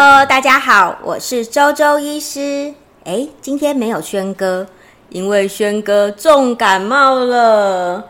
Hello，大家好，我是周周医师。诶，今天没有轩哥，因为轩哥重感冒了，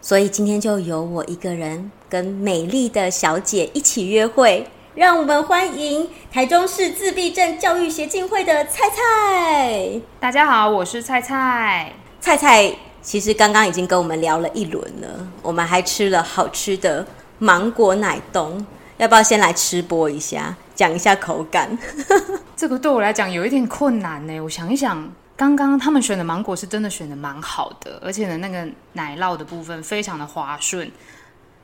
所以今天就由我一个人跟美丽的小姐一起约会。让我们欢迎台中市自闭症教育协进会的菜菜。大家好，我是菜菜。菜菜其实刚刚已经跟我们聊了一轮了，我们还吃了好吃的芒果奶冻。要不要先来吃播一下，讲一下口感？这个对我来讲有一点困难呢。我想一想，刚刚他们选的芒果是真的选的蛮好的，而且呢，那个奶酪的部分非常的滑顺。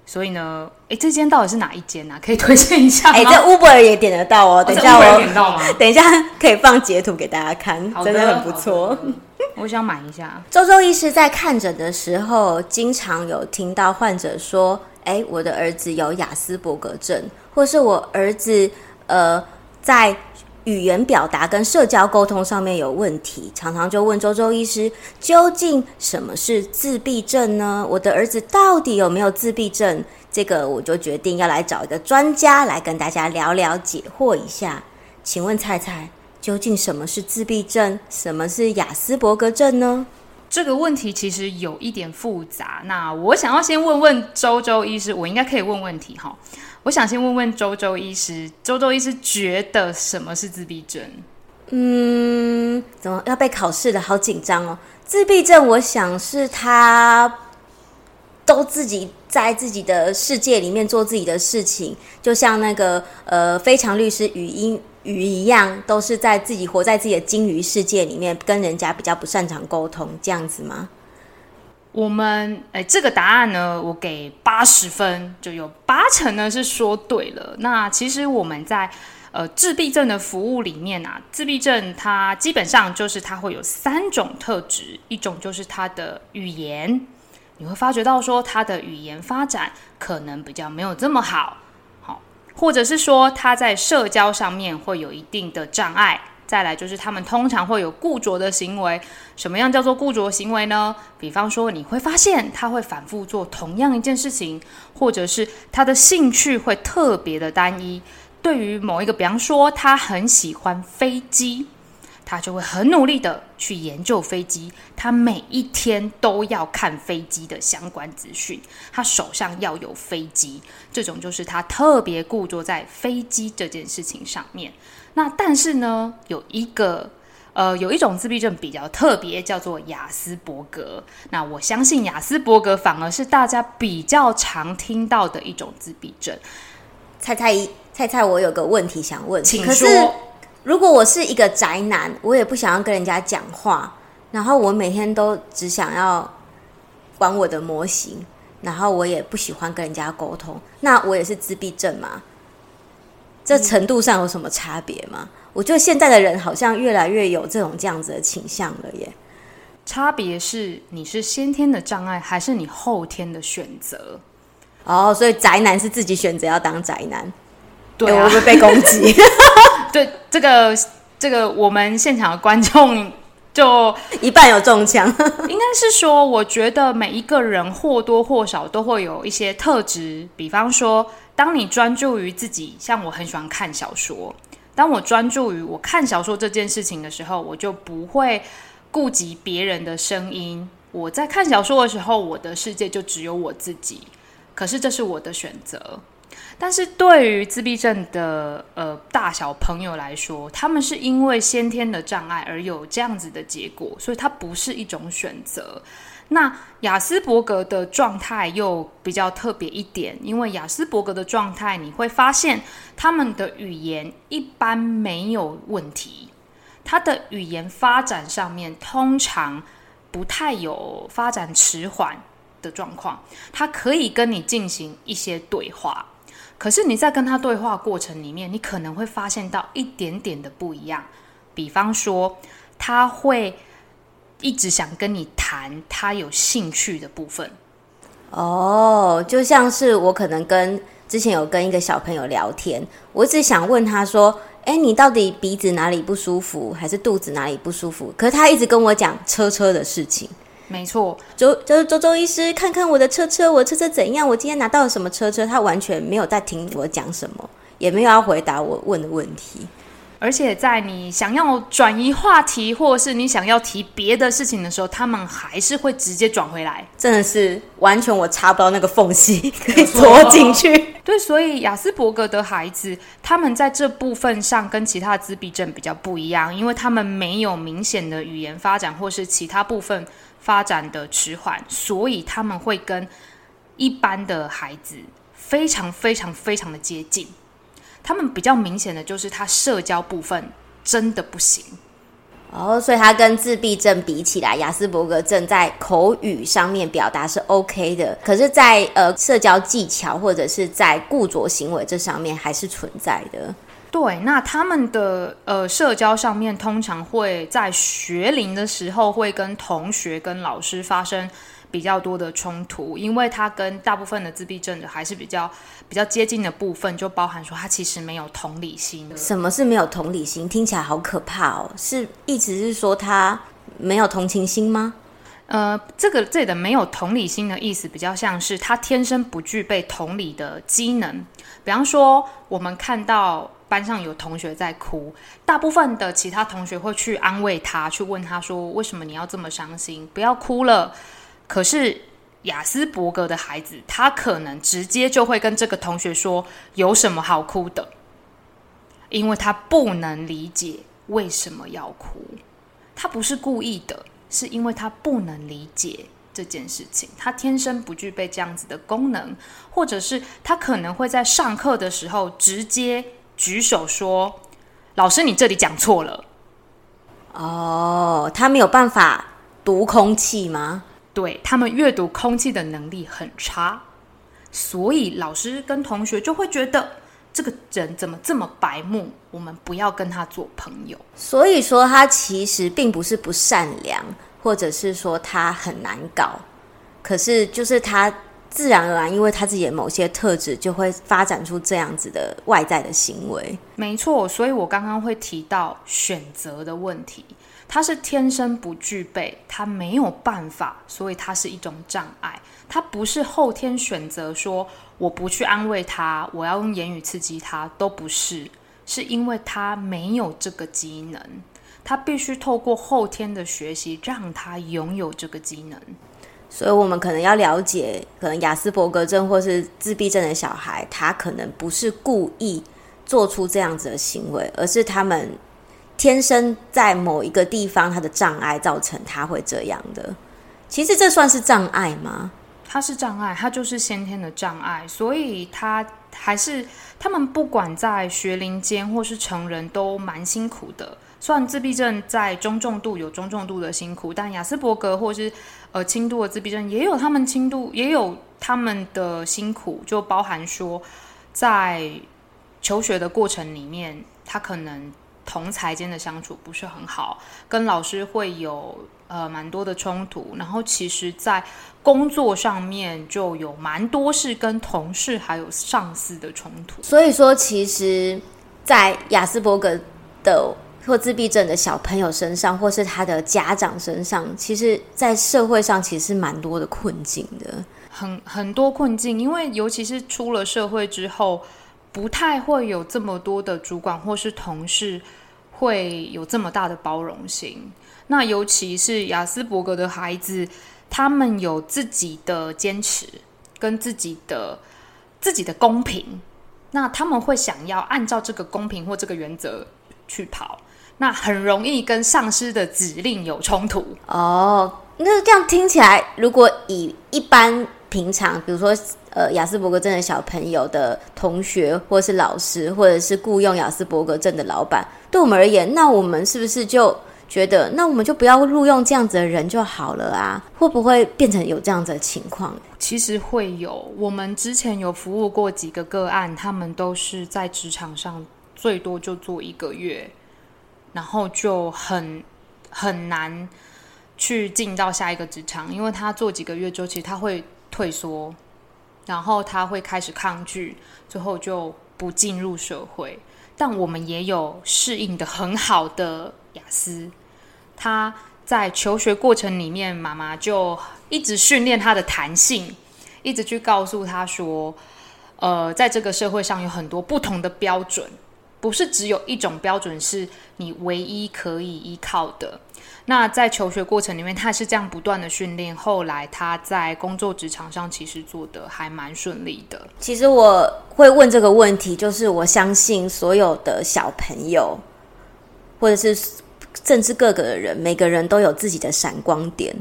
所以呢，哎，这间到底是哪一间啊？可以推荐一下 吗？哎，这 Uber 也点得到哦。等一下我，我点到吗？等一下可以放截图给大家看，真的很不错。我想买一下。周周医师在看诊的时候，经常有听到患者说。哎，我的儿子有亚斯伯格症，或是我儿子呃在语言表达跟社交沟通上面有问题，常常就问周周医师，究竟什么是自闭症呢？我的儿子到底有没有自闭症？这个我就决定要来找一个专家来跟大家聊聊解惑一下。请问菜菜，究竟什么是自闭症？什么是雅斯伯格症呢？这个问题其实有一点复杂。那我想要先问问周周医师，我应该可以问问题哈。我想先问问周周医师，周周医师觉得什么是自闭症？嗯，怎么要被考试了？好紧张哦！自闭症，我想是他都自己在自己的世界里面做自己的事情，就像那个呃，非常律师语音。鱼一样，都是在自己活在自己的金鱼世界里面，跟人家比较不擅长沟通，这样子吗？我们诶，这个答案呢，我给八十分，就有八成呢是说对了。那其实我们在呃自闭症的服务里面啊，自闭症它基本上就是它会有三种特质，一种就是它的语言，你会发觉到说它的语言发展可能比较没有这么好。好或者是说他在社交上面会有一定的障碍，再来就是他们通常会有固着的行为。什么样叫做固着行为呢？比方说你会发现他会反复做同样一件事情，或者是他的兴趣会特别的单一。对于某一个，比方说他很喜欢飞机。他就会很努力的去研究飞机，他每一天都要看飞机的相关资讯，他手上要有飞机，这种就是他特别固着在飞机这件事情上面。那但是呢，有一个呃，有一种自闭症比较特别，叫做雅斯伯格。那我相信雅斯伯格反而是大家比较常听到的一种自闭症。菜菜菜菜，我有个问题想问，请说。如果我是一个宅男，我也不想要跟人家讲话，然后我每天都只想要玩我的模型，然后我也不喜欢跟人家沟通，那我也是自闭症吗？这程度上有什么差别吗？我觉得现在的人好像越来越有这种这样子的倾向了耶。差别是你是先天的障碍，还是你后天的选择？哦，所以宅男是自己选择要当宅男。对、啊，我会被攻击。对，这个这个，我们现场的观众就 一半有中枪。应该是说，我觉得每一个人或多或少都会有一些特质。比方说，当你专注于自己，像我很喜欢看小说。当我专注于我看小说这件事情的时候，我就不会顾及别人的声音。我在看小说的时候，我的世界就只有我自己。可是这是我的选择。但是对于自闭症的呃大小朋友来说，他们是因为先天的障碍而有这样子的结果，所以它不是一种选择。那亚斯伯格的状态又比较特别一点，因为亚斯伯格的状态，你会发现他们的语言一般没有问题，他的语言发展上面通常不太有发展迟缓的状况，他可以跟你进行一些对话。可是你在跟他对话过程里面，你可能会发现到一点点的不一样。比方说，他会一直想跟你谈他有兴趣的部分。哦，就像是我可能跟之前有跟一个小朋友聊天，我只想问他说：“哎，你到底鼻子哪里不舒服，还是肚子哪里不舒服？”可是他一直跟我讲车车的事情。没错，周周周周医师，看看我的车车，我车车怎样？我今天拿到了什么车车？他完全没有在听我讲什么，也没有要回答我问的问题。而且在你想要转移话题，或者是你想要提别的事情的时候，他们还是会直接转回来。真的是完全我插不到那个缝隙，可以缩进去。对，所以雅斯伯格的孩子，他们在这部分上跟其他自闭症比较不一样，因为他们没有明显的语言发展或是其他部分发展的迟缓，所以他们会跟一般的孩子非常非常非常的接近。他们比较明显的就是他社交部分真的不行哦，所以他跟自闭症比起来，雅斯伯格症在口语上面表达是 OK 的，可是在，在呃社交技巧或者是在固着行为这上面还是存在的。对，那他们的呃社交上面通常会在学龄的时候会跟同学、跟老师发生。比较多的冲突，因为他跟大部分的自闭症的还是比较比较接近的部分，就包含说他其实没有同理心。什么是没有同理心？听起来好可怕哦！是一直是说他没有同情心吗？呃，这个这里的没有同理心的意思，比较像是他天生不具备同理的机能。比方说，我们看到班上有同学在哭，大部分的其他同学会去安慰他，去问他说：“为什么你要这么伤心？不要哭了。”可是雅斯伯格的孩子，他可能直接就会跟这个同学说：“有什么好哭的？”因为他不能理解为什么要哭，他不是故意的，是因为他不能理解这件事情，他天生不具备这样子的功能，或者是他可能会在上课的时候直接举手说：“老师，你这里讲错了。”哦，他没有办法读空气吗？对，他们阅读空气的能力很差，所以老师跟同学就会觉得这个人怎么这么白目，我们不要跟他做朋友。所以说他其实并不是不善良，或者是说他很难搞，可是就是他自然而然，因为他自己的某些特质，就会发展出这样子的外在的行为。没错，所以我刚刚会提到选择的问题。他是天生不具备，他没有办法，所以他是一种障碍。他不是后天选择说我不去安慰他，我要用言语刺激他，都不是，是因为他没有这个机能，他必须透过后天的学习让他拥有这个机能。所以我们可能要了解，可能亚斯伯格症或是自闭症的小孩，他可能不是故意做出这样子的行为，而是他们。天生在某一个地方，他的障碍造成他会这样的。其实这算是障碍吗？他是障碍，他就是先天的障碍，所以他还是他们不管在学龄间或是成人都蛮辛苦的。虽然自闭症在中重度有中重度的辛苦，但雅斯伯格或是呃轻度的自闭症也有他们轻度也有他们的辛苦，就包含说在求学的过程里面，他可能。同才间的相处不是很好，跟老师会有呃蛮多的冲突，然后其实，在工作上面就有蛮多是跟同事还有上司的冲突。所以说，其实，在雅斯伯格的或自闭症的小朋友身上，或是他的家长身上，其实，在社会上其实是蛮多的困境的，很很多困境，因为尤其是出了社会之后，不太会有这么多的主管或是同事。会有这么大的包容性，那尤其是亚斯伯格的孩子，他们有自己的坚持跟自己的自己的公平，那他们会想要按照这个公平或这个原则去跑，那很容易跟上司的指令有冲突。哦，那这样听起来，如果以一般平常，比如说。呃，亚斯伯格症的小朋友的同学，或是老师，或者是雇佣亚斯伯格症的老板，对我们而言，那我们是不是就觉得，那我们就不要录用这样子的人就好了啊？会不会变成有这样子的情况？其实会有，我们之前有服务过几个个案，他们都是在职场上最多就做一个月，然后就很很难去进到下一个职场，因为他做几个月之后，其实他会退缩。然后他会开始抗拒，最后就不进入社会。但我们也有适应的很好的雅思，他在求学过程里面，妈妈就一直训练他的弹性，一直去告诉他说：“呃，在这个社会上有很多不同的标准，不是只有一种标准是你唯一可以依靠的。那在求学过程里面，他是这样不断的训练，后来他在工作职场上其实做的还蛮顺利的。其实我会问这个问题，就是我相信所有的小朋友，或者是甚至各个的人，每个人都有自己的闪光点。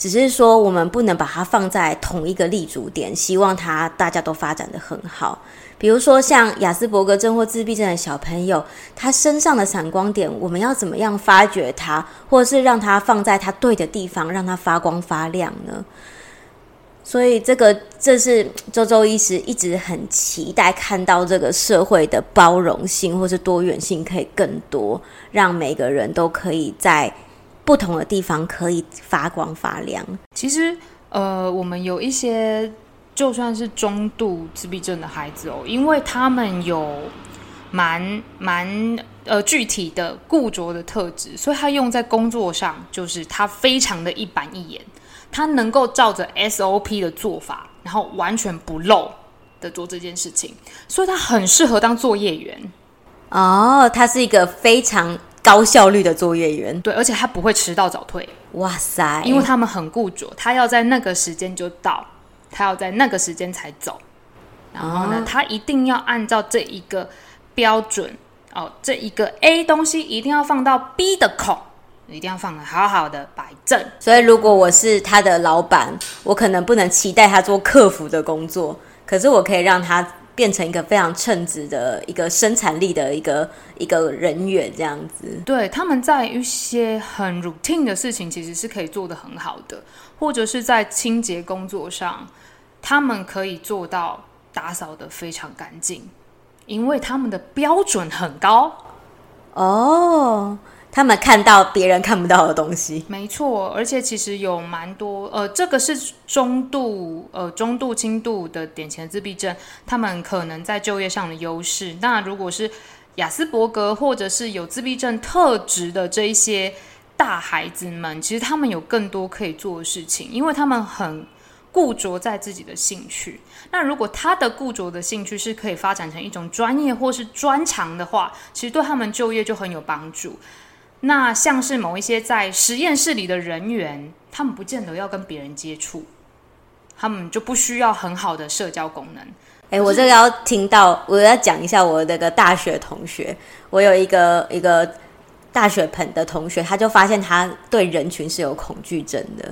只是说，我们不能把它放在同一个立足点，希望他大家都发展得很好。比如说，像亚斯伯格症或自闭症的小朋友，他身上的闪光点，我们要怎么样发掘他，或者是让他放在他对的地方，让他发光发亮呢？所以，这个这是周周医师一直很期待看到这个社会的包容性或是多元性可以更多，让每个人都可以在。不同的地方可以发光发亮。其实，呃，我们有一些就算是中度自闭症的孩子哦，因为他们有蛮蛮呃具体的固着的特质，所以他用在工作上就是他非常的一板一眼，他能够照着 SOP 的做法，然后完全不漏的做这件事情，所以他很适合当作业员。哦，他是一个非常。高效率的作业员，对，而且他不会迟到早退。哇塞！因为他们很固着，他要在那个时间就到，他要在那个时间才走。然后呢，哦、他一定要按照这一个标准哦，这一个 A 东西一定要放到 B 的孔，一定要放的好好的摆正。所以，如果我是他的老板，我可能不能期待他做客服的工作，可是我可以让他。变成一个非常称职的一个生产力的一个一个人员，这样子。对，他们在一些很 routine 的事情，其实是可以做得很好的，或者是在清洁工作上，他们可以做到打扫得非常干净，因为他们的标准很高。哦。他们看到别人看不到的东西，没错，而且其实有蛮多，呃，这个是中度，呃，中度轻度的典型自闭症，他们可能在就业上的优势。那如果是雅斯伯格或者是有自闭症特质的这一些大孩子们，其实他们有更多可以做的事情，因为他们很固着在自己的兴趣。那如果他的固着的兴趣是可以发展成一种专业或是专长的话，其实对他们就业就很有帮助。那像是某一些在实验室里的人员，他们不见得要跟别人接触，他们就不需要很好的社交功能。哎、欸，我这个要听到，我要讲一下我那个大学同学。我有一个一个大学朋的同学，他就发现他对人群是有恐惧症的，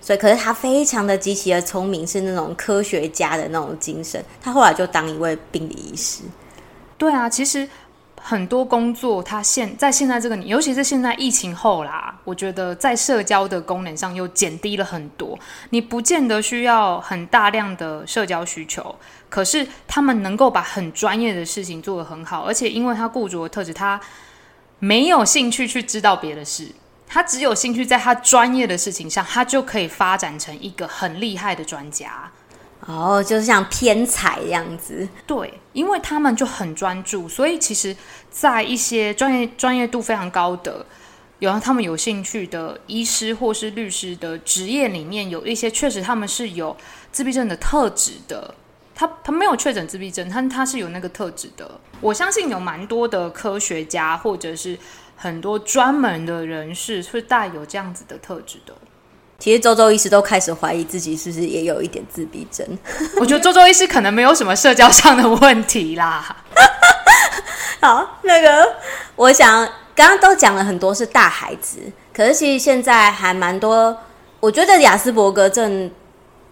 所以可是他非常的极其的聪明，是那种科学家的那种精神。他后来就当一位病理医师。对啊，其实。很多工作，它现在现在这个，尤其是现在疫情后啦，我觉得在社交的功能上又减低了很多。你不见得需要很大量的社交需求，可是他们能够把很专业的事情做得很好，而且因为他雇主的特质，他没有兴趣去知道别的事，他只有兴趣在他专业的事情上，他就可以发展成一个很厉害的专家。哦，就是像天才这样子。对，因为他们就很专注，所以其实，在一些专业专业度非常高的，有让他们有兴趣的医师或是律师的职业里面，有一些确实他们是有自闭症的特质的。他他没有确诊自闭症，但他是有那个特质的。我相信有蛮多的科学家或者是很多专门的人士是带有这样子的特质的。其实周周医师都开始怀疑自己是不是也有一点自闭症。我觉得周周医师可能没有什么社交上的问题啦。好，那个我想刚刚都讲了很多是大孩子，可是其实现在还蛮多。我觉得亚斯伯格症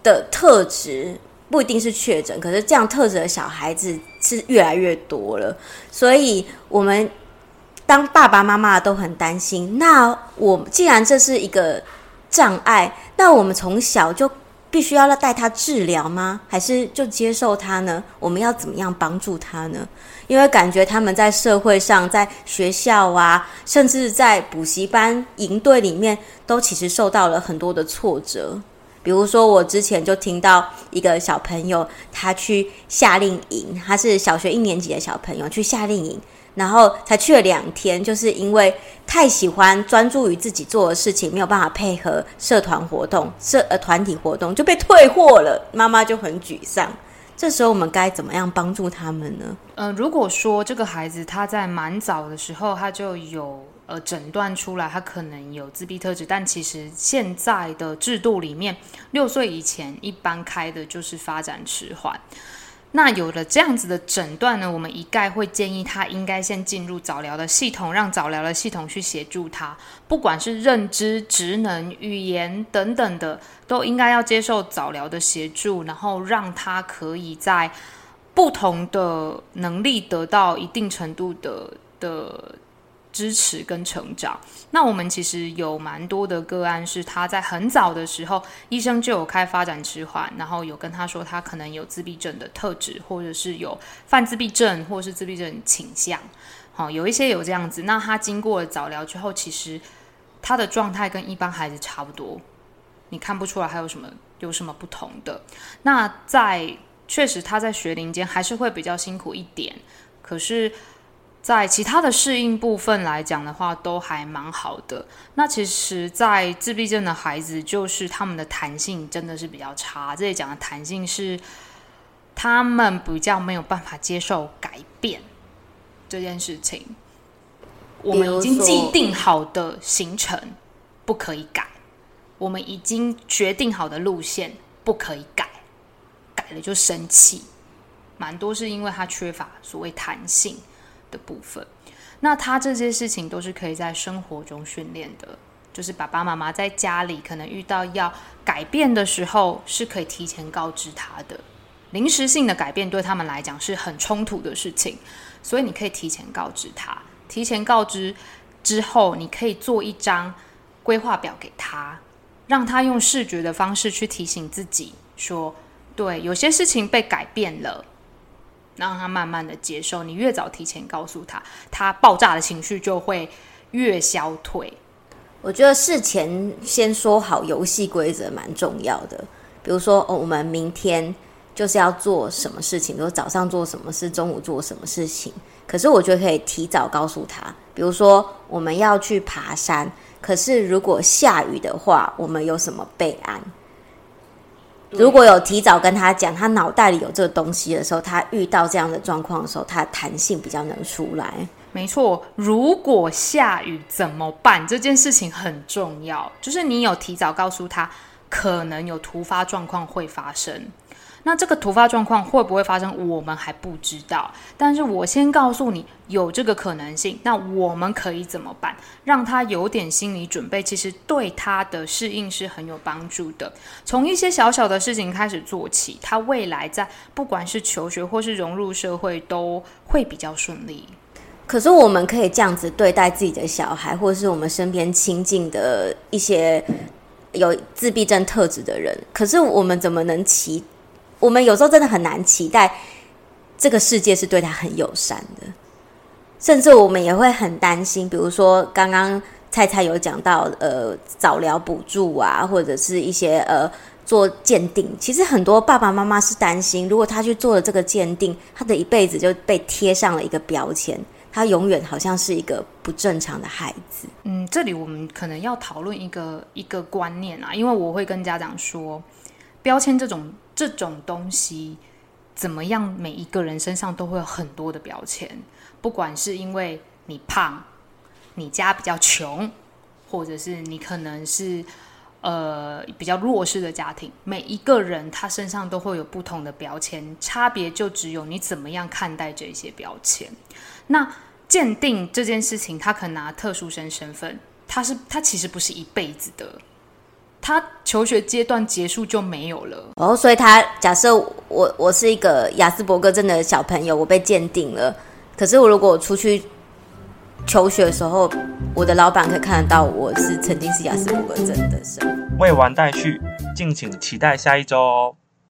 的特质不一定是确诊，可是这样特质的小孩子是越来越多了。所以我们当爸爸妈妈都很担心。那我既然这是一个。障碍，那我们从小就必须要带他治疗吗？还是就接受他呢？我们要怎么样帮助他呢？因为感觉他们在社会上、在学校啊，甚至在补习班、营队里面，都其实受到了很多的挫折。比如说，我之前就听到一个小朋友，他去夏令营，他是小学一年级的小朋友，去夏令营。然后才去了两天，就是因为太喜欢专注于自己做的事情，没有办法配合社团活动、社呃团体活动，就被退货了。妈妈就很沮丧。这时候我们该怎么样帮助他们呢？呃，如果说这个孩子他在蛮早的时候他就有呃诊断出来，他可能有自闭特质，但其实现在的制度里面，六岁以前一般开的就是发展迟缓。那有了这样子的诊断呢，我们一概会建议他应该先进入早疗的系统，让早疗的系统去协助他，不管是认知、职能、语言等等的，都应该要接受早疗的协助，然后让他可以在不同的能力得到一定程度的的。支持跟成长。那我们其实有蛮多的个案，是他在很早的时候，医生就有开发展迟缓，然后有跟他说他可能有自闭症的特质，或者是有泛自闭症，或是自闭症倾向。好，有一些有这样子。那他经过了早疗之后，其实他的状态跟一般孩子差不多，你看不出来还有什么有什么不同的。那在确实他在学龄间还是会比较辛苦一点，可是。在其他的适应部分来讲的话，都还蛮好的。那其实，在自闭症的孩子，就是他们的弹性真的是比较差。这里讲的弹性是，他们比较没有办法接受改变这件事情。我们已经既定好的行程不可以改，我们已经决定好的路线不可以改，改了就生气。蛮多是因为他缺乏所谓弹性。的部分，那他这些事情都是可以在生活中训练的，就是爸爸妈妈在家里可能遇到要改变的时候，是可以提前告知他的。临时性的改变对他们来讲是很冲突的事情，所以你可以提前告知他。提前告知之后，你可以做一张规划表给他，让他用视觉的方式去提醒自己说：对，有些事情被改变了。让他慢慢的接受，你越早提前告诉他，他爆炸的情绪就会越消退。我觉得事前先说好游戏规则蛮重要的，比如说哦，我们明天就是要做什么事情，比如早上做什么事，中午做什么事情。可是我觉得可以提早告诉他，比如说我们要去爬山，可是如果下雨的话，我们有什么备案？如果有提早跟他讲，他脑袋里有这个东西的时候，他遇到这样的状况的时候，他的弹性比较能出来。没错，如果下雨怎么办？这件事情很重要，就是你有提早告诉他，可能有突发状况会发生。那这个突发状况会不会发生，我们还不知道。但是我先告诉你有这个可能性，那我们可以怎么办？让他有点心理准备，其实对他的适应是很有帮助的。从一些小小的事情开始做起，他未来在不管是求学或是融入社会都会比较顺利。可是我们可以这样子对待自己的小孩，或是我们身边亲近的一些有自闭症特质的人。可是我们怎么能期？我们有时候真的很难期待这个世界是对他很友善的，甚至我们也会很担心。比如说，刚刚蔡蔡有讲到，呃，早疗补助啊，或者是一些呃做鉴定。其实很多爸爸妈妈是担心，如果他去做了这个鉴定，他的一辈子就被贴上了一个标签，他永远好像是一个不正常的孩子。嗯，这里我们可能要讨论一个一个观念啊，因为我会跟家长说，标签这种。这种东西怎么样？每一个人身上都会有很多的标签，不管是因为你胖，你家比较穷，或者是你可能是呃比较弱势的家庭，每一个人他身上都会有不同的标签，差别就只有你怎么样看待这些标签。那鉴定这件事情，他可能拿特殊生身份，他是他其实不是一辈子的。他求学阶段结束就没有了哦，所以他假设我我是一个雅斯伯格症的小朋友，我被鉴定了。可是我如果我出去求学的时候，我的老板可以看得到我是曾经是雅斯伯格症的生。未完待续，敬请期待下一周哦。